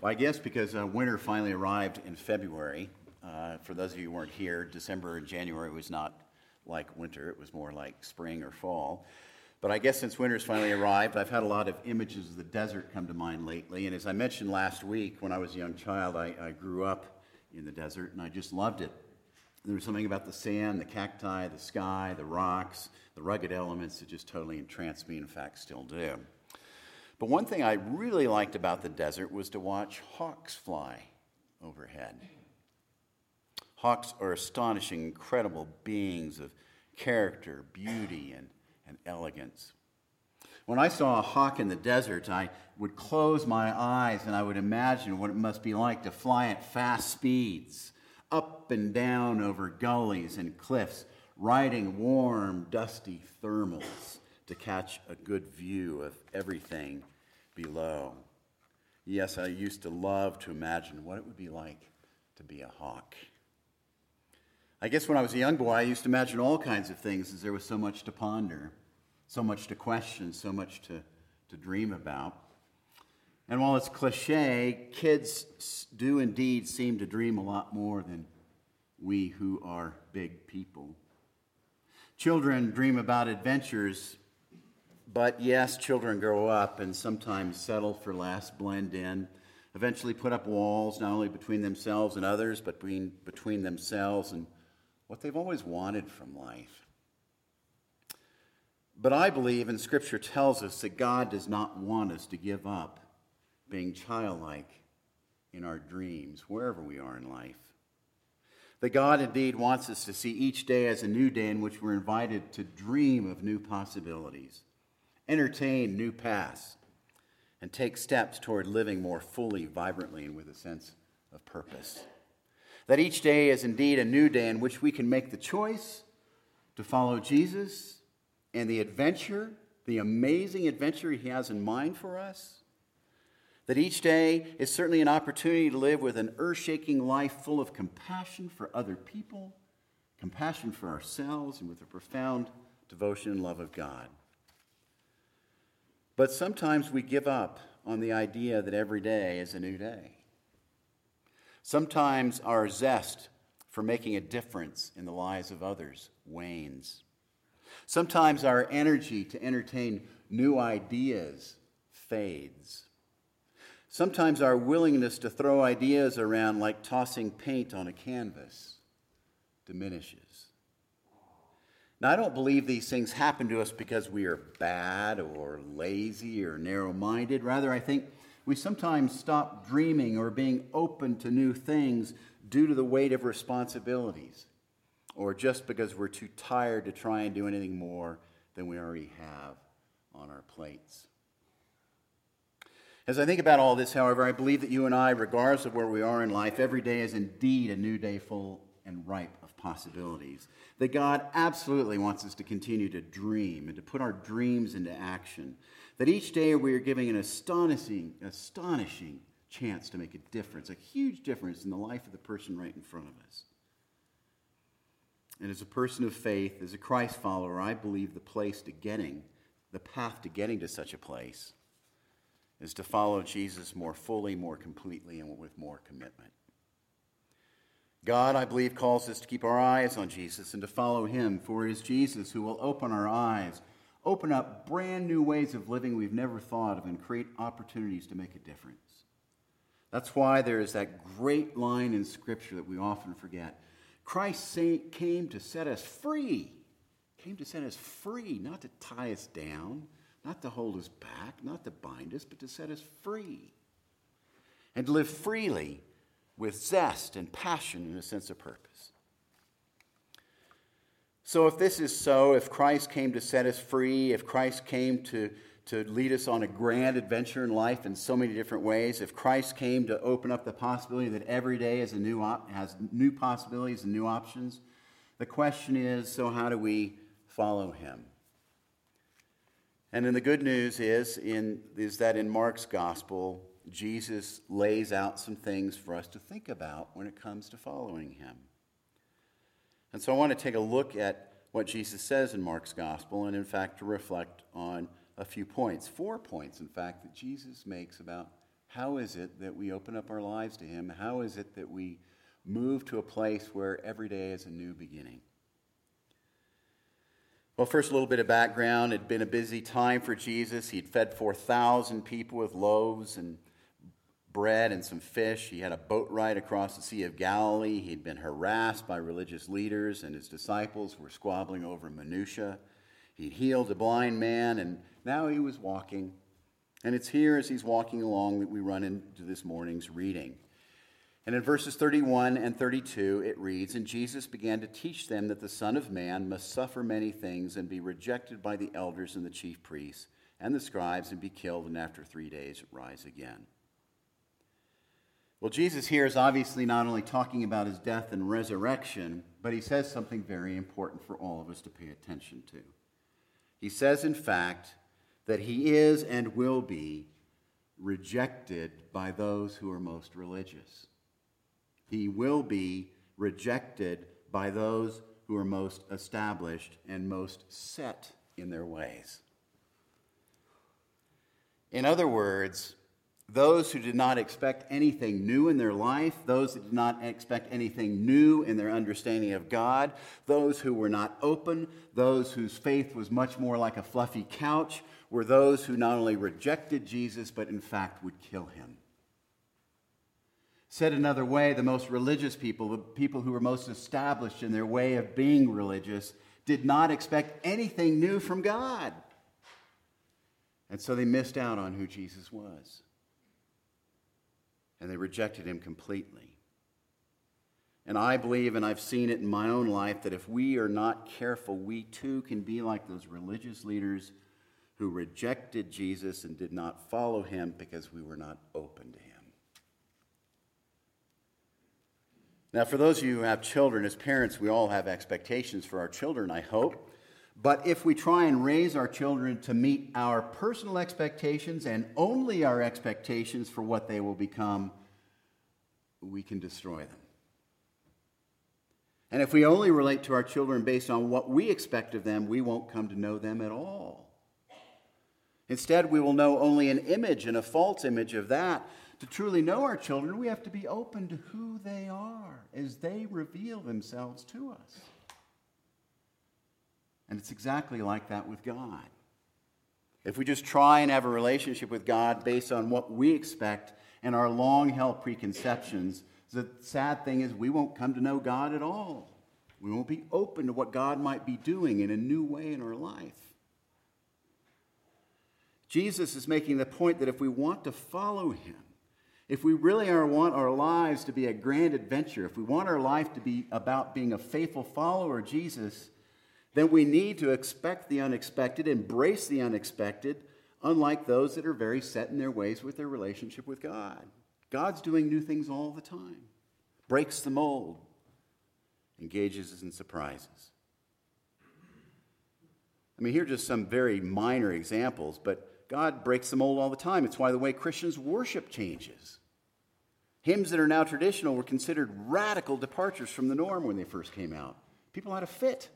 Well, I guess because uh, winter finally arrived in February. Uh, for those of you who weren't here, December and January was not like winter, it was more like spring or fall. But I guess since winter's finally arrived, I've had a lot of images of the desert come to mind lately. And as I mentioned last week, when I was a young child, I, I grew up in the desert and I just loved it. There was something about the sand, the cacti, the sky, the rocks, the rugged elements that just totally entranced me, in fact, still do. But one thing I really liked about the desert was to watch hawks fly overhead. Hawks are astonishing, incredible beings of character, beauty, and, and elegance. When I saw a hawk in the desert, I would close my eyes and I would imagine what it must be like to fly at fast speeds, up and down over gullies and cliffs, riding warm, dusty thermals to catch a good view of everything below. Yes, I used to love to imagine what it would be like to be a hawk. I guess when I was a young boy, I used to imagine all kinds of things as there was so much to ponder, so much to question, so much to, to dream about. And while it's cliche, kids do indeed seem to dream a lot more than we who are big people. Children dream about adventures, but yes, children grow up and sometimes settle for less, blend in, eventually put up walls not only between themselves and others, but between, between themselves and what they've always wanted from life. But I believe, and Scripture tells us, that God does not want us to give up being childlike in our dreams, wherever we are in life. That God indeed wants us to see each day as a new day in which we're invited to dream of new possibilities, entertain new paths, and take steps toward living more fully, vibrantly, and with a sense of purpose. That each day is indeed a new day in which we can make the choice to follow Jesus and the adventure, the amazing adventure he has in mind for us. That each day is certainly an opportunity to live with an earth shaking life full of compassion for other people, compassion for ourselves, and with a profound devotion and love of God. But sometimes we give up on the idea that every day is a new day. Sometimes our zest for making a difference in the lives of others wanes. Sometimes our energy to entertain new ideas fades. Sometimes our willingness to throw ideas around like tossing paint on a canvas diminishes. Now, I don't believe these things happen to us because we are bad or lazy or narrow minded. Rather, I think we sometimes stop dreaming or being open to new things due to the weight of responsibilities, or just because we're too tired to try and do anything more than we already have on our plates. As I think about all this, however, I believe that you and I, regardless of where we are in life, every day is indeed a new day full and ripe possibilities. That God absolutely wants us to continue to dream and to put our dreams into action that each day we are giving an astonishing, astonishing chance to make a difference, a huge difference in the life of the person right in front of us. And as a person of faith, as a Christ follower, I believe the place to getting, the path to getting to such a place, is to follow Jesus more fully, more completely, and with more commitment. God, I believe, calls us to keep our eyes on Jesus and to follow him, for it is Jesus who will open our eyes open up brand new ways of living we've never thought of and create opportunities to make a difference. That's why there is that great line in Scripture that we often forget. Christ came to set us free, came to set us free, not to tie us down, not to hold us back, not to bind us, but to set us free. And to live freely with zest and passion and a sense of purpose. So, if this is so, if Christ came to set us free, if Christ came to, to lead us on a grand adventure in life in so many different ways, if Christ came to open up the possibility that every day is a new op- has new possibilities and new options, the question is so, how do we follow him? And then the good news is, in, is that in Mark's gospel, Jesus lays out some things for us to think about when it comes to following him. And so I want to take a look at what Jesus says in Mark's gospel and, in fact, to reflect on a few points, four points, in fact, that Jesus makes about How is it that we open up our lives to Him? How is it that we move to a place where every day is a new beginning? Well, first, a little bit of background. It had been a busy time for Jesus. He'd fed 4,000 people with loaves and bread and some fish. He had a boat ride across the Sea of Galilee. He'd been harassed by religious leaders, and his disciples were squabbling over minutiae. He'd healed a blind man, and now he was walking. And it's here as he's walking along that we run into this morning's reading. And in verses 31 and 32, it reads And Jesus began to teach them that the Son of Man must suffer many things and be rejected by the elders and the chief priests and the scribes and be killed, and after three days rise again. Well, Jesus here is obviously not only talking about his death and resurrection, but he says something very important for all of us to pay attention to. He says, in fact, that he is and will be rejected by those who are most religious. He will be rejected by those who are most established and most set in their ways. In other words, those who did not expect anything new in their life, those that did not expect anything new in their understanding of God, those who were not open, those whose faith was much more like a fluffy couch, were those who not only rejected Jesus, but in fact would kill him. Said another way, the most religious people, the people who were most established in their way of being religious, did not expect anything new from God. And so they missed out on who Jesus was. And they rejected him completely. And I believe, and I've seen it in my own life, that if we are not careful, we too can be like those religious leaders who rejected Jesus and did not follow him because we were not open to him. Now, for those of you who have children, as parents, we all have expectations for our children, I hope. But if we try and raise our children to meet our personal expectations and only our expectations for what they will become, we can destroy them. And if we only relate to our children based on what we expect of them, we won't come to know them at all. Instead, we will know only an image and a false image of that. To truly know our children, we have to be open to who they are as they reveal themselves to us. And it's exactly like that with God. If we just try and have a relationship with God based on what we expect and our long held preconceptions, the sad thing is we won't come to know God at all. We won't be open to what God might be doing in a new way in our life. Jesus is making the point that if we want to follow him, if we really are, want our lives to be a grand adventure, if we want our life to be about being a faithful follower of Jesus, then we need to expect the unexpected, embrace the unexpected, unlike those that are very set in their ways with their relationship with God. God's doing new things all the time, breaks the mold, engages in surprises. I mean, here are just some very minor examples, but God breaks the mold all the time. It's why the way Christians worship changes. Hymns that are now traditional were considered radical departures from the norm when they first came out. People had a fit.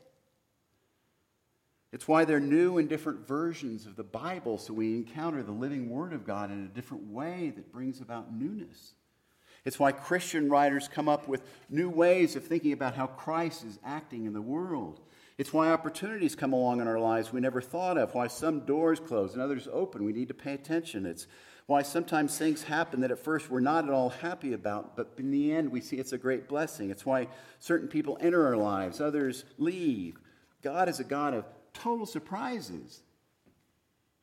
It's why they're new and different versions of the Bible, so we encounter the living Word of God in a different way that brings about newness. It's why Christian writers come up with new ways of thinking about how Christ is acting in the world. It's why opportunities come along in our lives we never thought of, why some doors close and others open. We need to pay attention. It's why sometimes things happen that at first we're not at all happy about, but in the end we see it's a great blessing. It's why certain people enter our lives, others leave. God is a God of total surprises.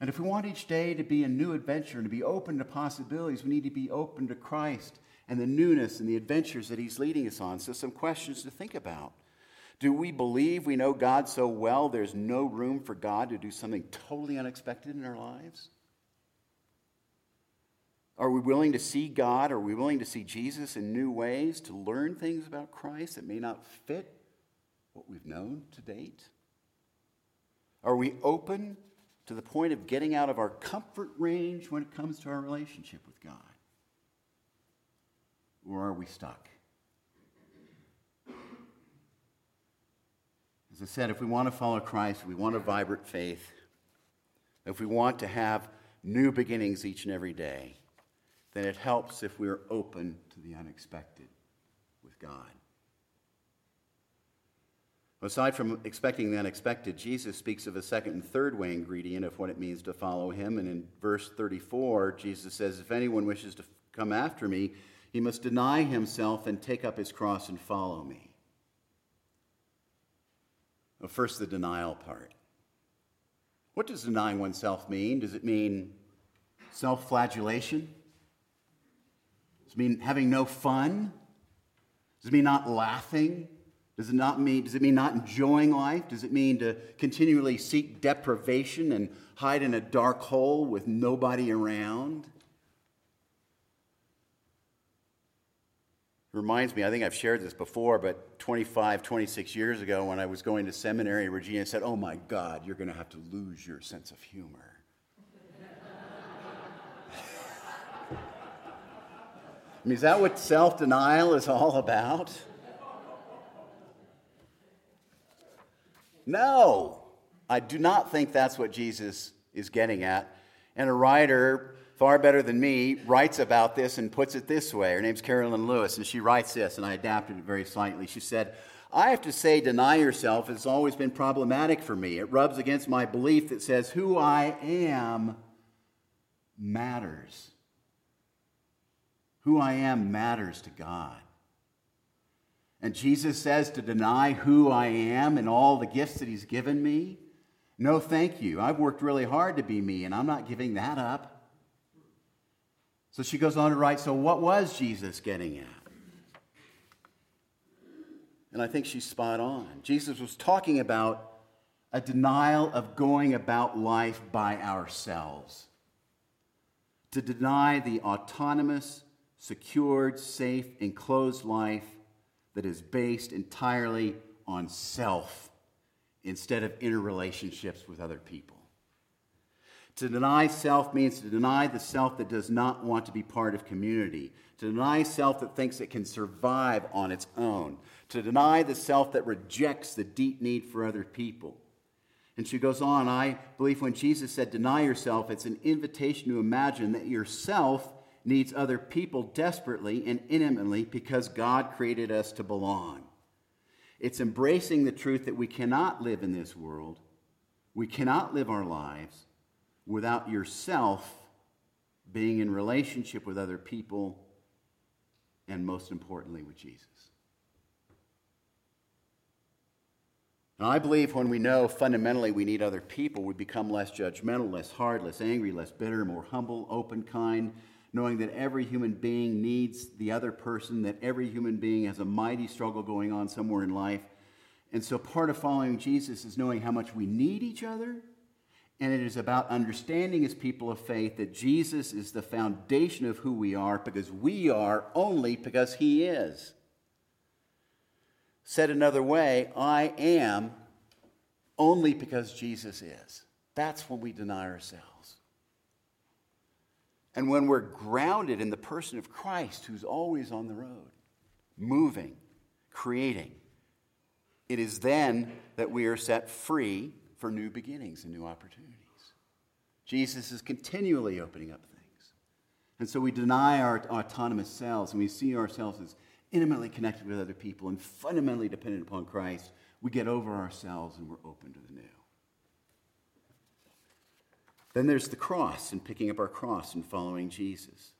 And if we want each day to be a new adventure and to be open to possibilities, we need to be open to Christ and the newness and the adventures that He's leading us on. So, some questions to think about. Do we believe we know God so well there's no room for God to do something totally unexpected in our lives? Are we willing to see God? Are we willing to see Jesus in new ways, to learn things about Christ that may not fit what we've known to date? Are we open to the point of getting out of our comfort range when it comes to our relationship with God? Or are we stuck? As I said, if we want to follow Christ, we want a vibrant faith, if we want to have new beginnings each and every day, then it helps if we're open to the unexpected with God. Aside from expecting the unexpected, Jesus speaks of a second and third way ingredient of what it means to follow him. And in verse 34, Jesus says, If anyone wishes to come after me, he must deny himself and take up his cross and follow me. Well, first, the denial part. What does denying oneself mean? Does it mean self flagellation? Does it mean having no fun? Does it mean not laughing? Does it not mean does it mean not enjoying life? Does it mean to continually seek deprivation and hide in a dark hole with nobody around? It reminds me, I think I've shared this before, but 25, 26 years ago when I was going to seminary, Regina said, Oh my God, you're going to have to lose your sense of humor. I mean, is that what self denial is all about? No, I do not think that's what Jesus is getting at. And a writer, far better than me, writes about this and puts it this way. Her name's Carolyn Lewis, and she writes this, and I adapted it very slightly. She said, I have to say, deny yourself has always been problematic for me. It rubs against my belief that says who I am matters. Who I am matters to God. And Jesus says to deny who I am and all the gifts that He's given me? No, thank you. I've worked really hard to be me, and I'm not giving that up. So she goes on to write So, what was Jesus getting at? And I think she's spot on. Jesus was talking about a denial of going about life by ourselves, to deny the autonomous, secured, safe, enclosed life that is based entirely on self instead of interrelationships with other people. To deny self means to deny the self that does not want to be part of community, to deny self that thinks it can survive on its own, to deny the self that rejects the deep need for other people. And she goes on, I believe when Jesus said, Deny yourself, it's an invitation to imagine that yourself needs other people desperately and intimately because God created us to belong. It's embracing the truth that we cannot live in this world, we cannot live our lives without yourself being in relationship with other people and most importantly with Jesus. And I believe when we know fundamentally we need other people, we become less judgmental, less hard, less angry, less bitter, more humble, open, kind, knowing that every human being needs the other person, that every human being has a mighty struggle going on somewhere in life. And so part of following Jesus is knowing how much we need each other. And it is about understanding as people of faith that Jesus is the foundation of who we are because we are only because he is. Said another way, I am only because Jesus is. That's when we deny ourselves. And when we're grounded in the person of Christ, who's always on the road, moving, creating, it is then that we are set free for new beginnings and new opportunities. Jesus is continually opening up things. And so we deny our autonomous selves and we see ourselves as intimately connected with other people and fundamentally dependent upon Christ. We get over ourselves and we're open to the new. Then there's the cross and picking up our cross and following Jesus.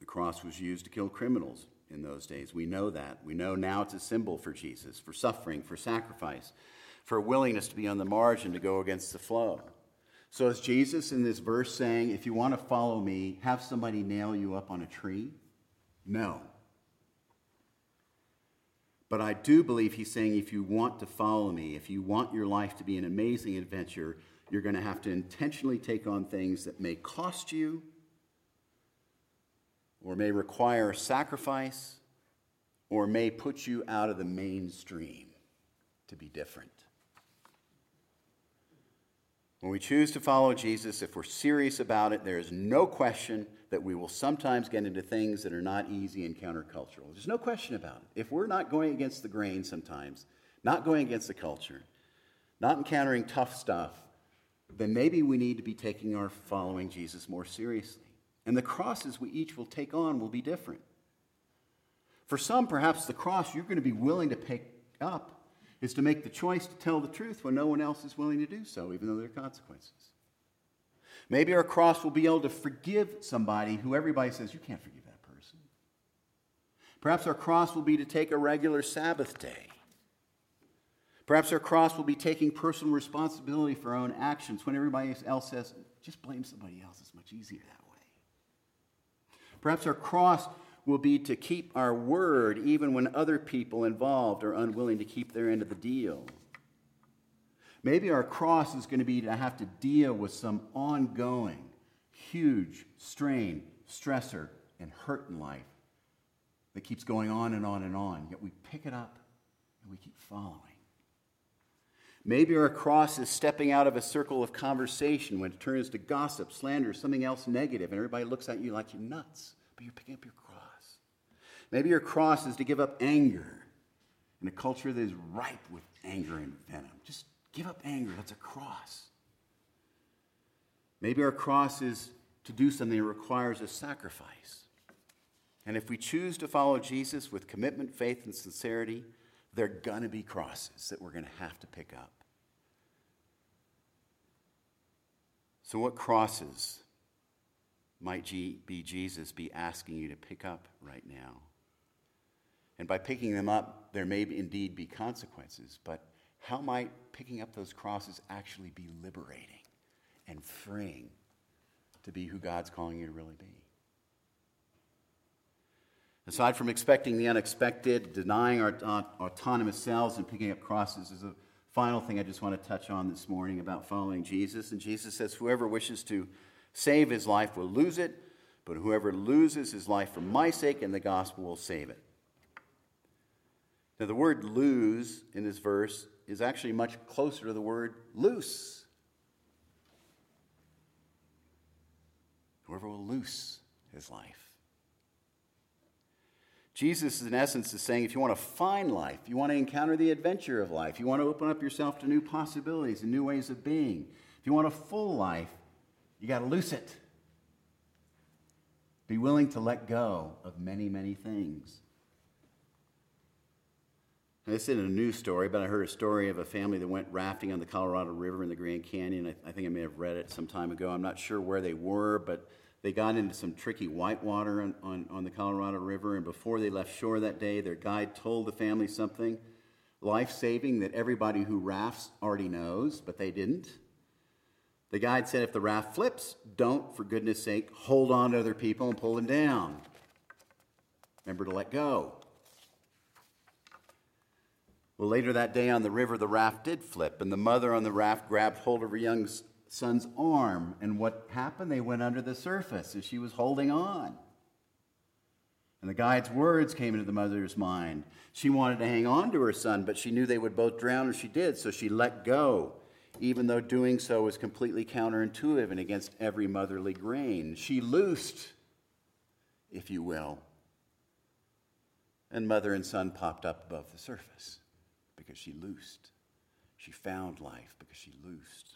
The cross was used to kill criminals in those days. We know that. We know now it's a symbol for Jesus, for suffering, for sacrifice, for a willingness to be on the margin, to go against the flow. So, is Jesus in this verse saying, if you want to follow me, have somebody nail you up on a tree? No. But I do believe he's saying, if you want to follow me, if you want your life to be an amazing adventure, you're going to have to intentionally take on things that may cost you or may require sacrifice or may put you out of the mainstream to be different. When we choose to follow Jesus, if we're serious about it, there is no question that we will sometimes get into things that are not easy and countercultural. There's no question about it. If we're not going against the grain sometimes, not going against the culture, not encountering tough stuff, then maybe we need to be taking our following Jesus more seriously. And the crosses we each will take on will be different. For some, perhaps the cross you're going to be willing to pick up is to make the choice to tell the truth when no one else is willing to do so, even though there are consequences. Maybe our cross will be able to forgive somebody who everybody says, you can't forgive that person. Perhaps our cross will be to take a regular Sabbath day. Perhaps our cross will be taking personal responsibility for our own actions when everybody else says, just blame somebody else. It's much easier that way. Perhaps our cross will be to keep our word even when other people involved are unwilling to keep their end of the deal. Maybe our cross is going to be to have to deal with some ongoing, huge strain, stressor, and hurt in life that keeps going on and on and on. Yet we pick it up and we keep following. Maybe our cross is stepping out of a circle of conversation when it turns to gossip, slander, something else negative, and everybody looks at you like you're nuts, but you're picking up your cross. Maybe your cross is to give up anger in a culture that is ripe with anger and venom. Just give up anger. That's a cross. Maybe our cross is to do something that requires a sacrifice. And if we choose to follow Jesus with commitment, faith, and sincerity, there are going to be crosses that we're going to have to pick up. So, what crosses might be Jesus be asking you to pick up right now? And by picking them up, there may indeed be consequences, but how might picking up those crosses actually be liberating and freeing to be who God's calling you to really be? Aside from expecting the unexpected, denying our uh, autonomous selves, and picking up crosses is a final thing I just want to touch on this morning about following Jesus. And Jesus says, Whoever wishes to save his life will lose it, but whoever loses his life for my sake and the gospel will save it. Now, the word lose in this verse is actually much closer to the word loose. Whoever will loose his life. Jesus, in essence, is saying if you want to find life, you want to encounter the adventure of life, you want to open up yourself to new possibilities and new ways of being, if you want a full life, you got to loose it. Be willing to let go of many, many things. This isn't a news story, but I heard a story of a family that went rafting on the Colorado River in the Grand Canyon. I think I may have read it some time ago. I'm not sure where they were, but they got into some tricky whitewater on, on, on the Colorado River, and before they left shore that day, their guide told the family something life saving that everybody who rafts already knows, but they didn't. The guide said if the raft flips, don't, for goodness sake, hold on to other people and pull them down. Remember to let go. Well, later that day on the river, the raft did flip, and the mother on the raft grabbed hold of her young son's arm. And what happened? They went under the surface as she was holding on. And the guide's words came into the mother's mind. She wanted to hang on to her son, but she knew they would both drown if she did, so she let go, even though doing so was completely counterintuitive and against every motherly grain. She loosed, if you will. And mother and son popped up above the surface because she loosed. She found life because she loosed.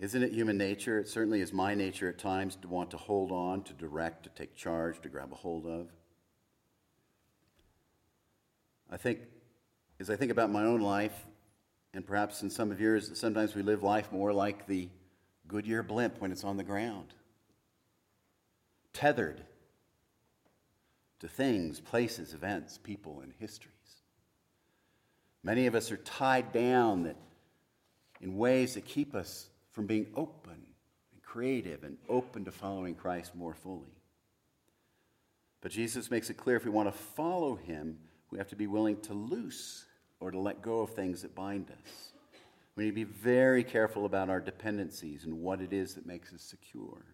Isn't it human nature? It certainly is my nature at times to want to hold on, to direct, to take charge, to grab a hold of. I think, as I think about my own life, and perhaps in some of yours, sometimes we live life more like the Goodyear blimp when it's on the ground, tethered to things, places, events, people, and histories. Many of us are tied down that in ways that keep us from being open and creative and open to following Christ more fully. But Jesus makes it clear if we want to follow him, we have to be willing to loose or to let go of things that bind us. We need to be very careful about our dependencies and what it is that makes us secure.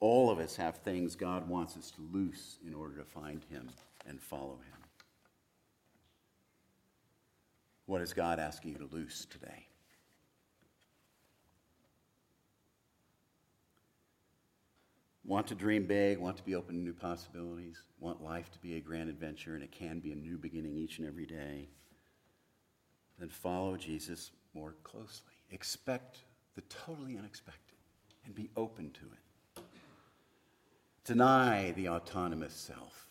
All of us have things God wants us to loose in order to find Him and follow Him. What is God asking you to loose today? Want to dream big, want to be open to new possibilities, want life to be a grand adventure, and it can be a new beginning each and every day. Then follow Jesus more closely. Expect the totally unexpected and be open to it. Deny the autonomous self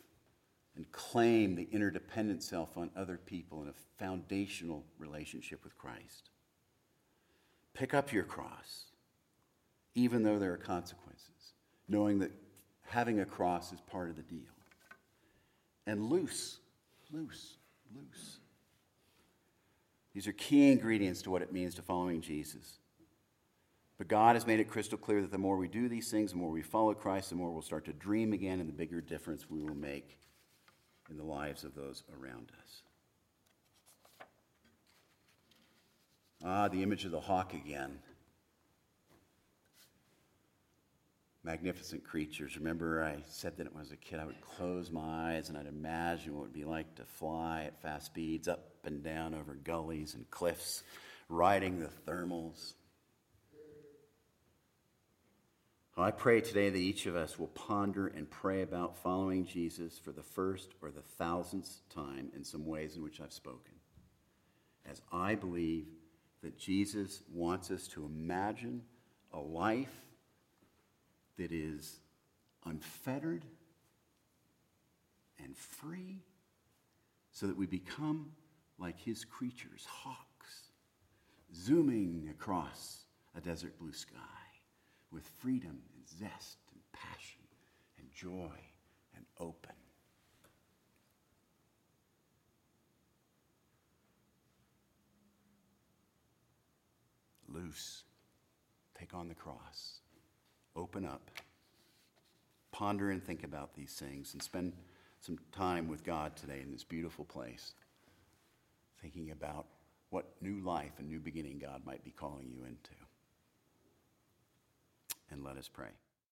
and claim the interdependent self on other people in a foundational relationship with Christ. Pick up your cross, even though there are consequences, knowing that having a cross is part of the deal. And loose, loose, loose. These are key ingredients to what it means to following Jesus. But God has made it crystal clear that the more we do these things, the more we follow Christ, the more we'll start to dream again, and the bigger difference we will make in the lives of those around us. Ah, the image of the hawk again. Magnificent creatures. Remember, I said that when I was a kid, I would close my eyes and I'd imagine what it would be like to fly at fast speeds up and down over gullies and cliffs, riding the thermals. I pray today that each of us will ponder and pray about following Jesus for the first or the thousandth time in some ways in which I've spoken. As I believe that Jesus wants us to imagine a life that is unfettered and free so that we become like his creatures, hawks, zooming across a desert blue sky with freedom and zest and passion and joy and open. Loose. Take on the cross. Open up. Ponder and think about these things and spend some time with God today in this beautiful place, thinking about what new life and new beginning God might be calling you into and let us pray.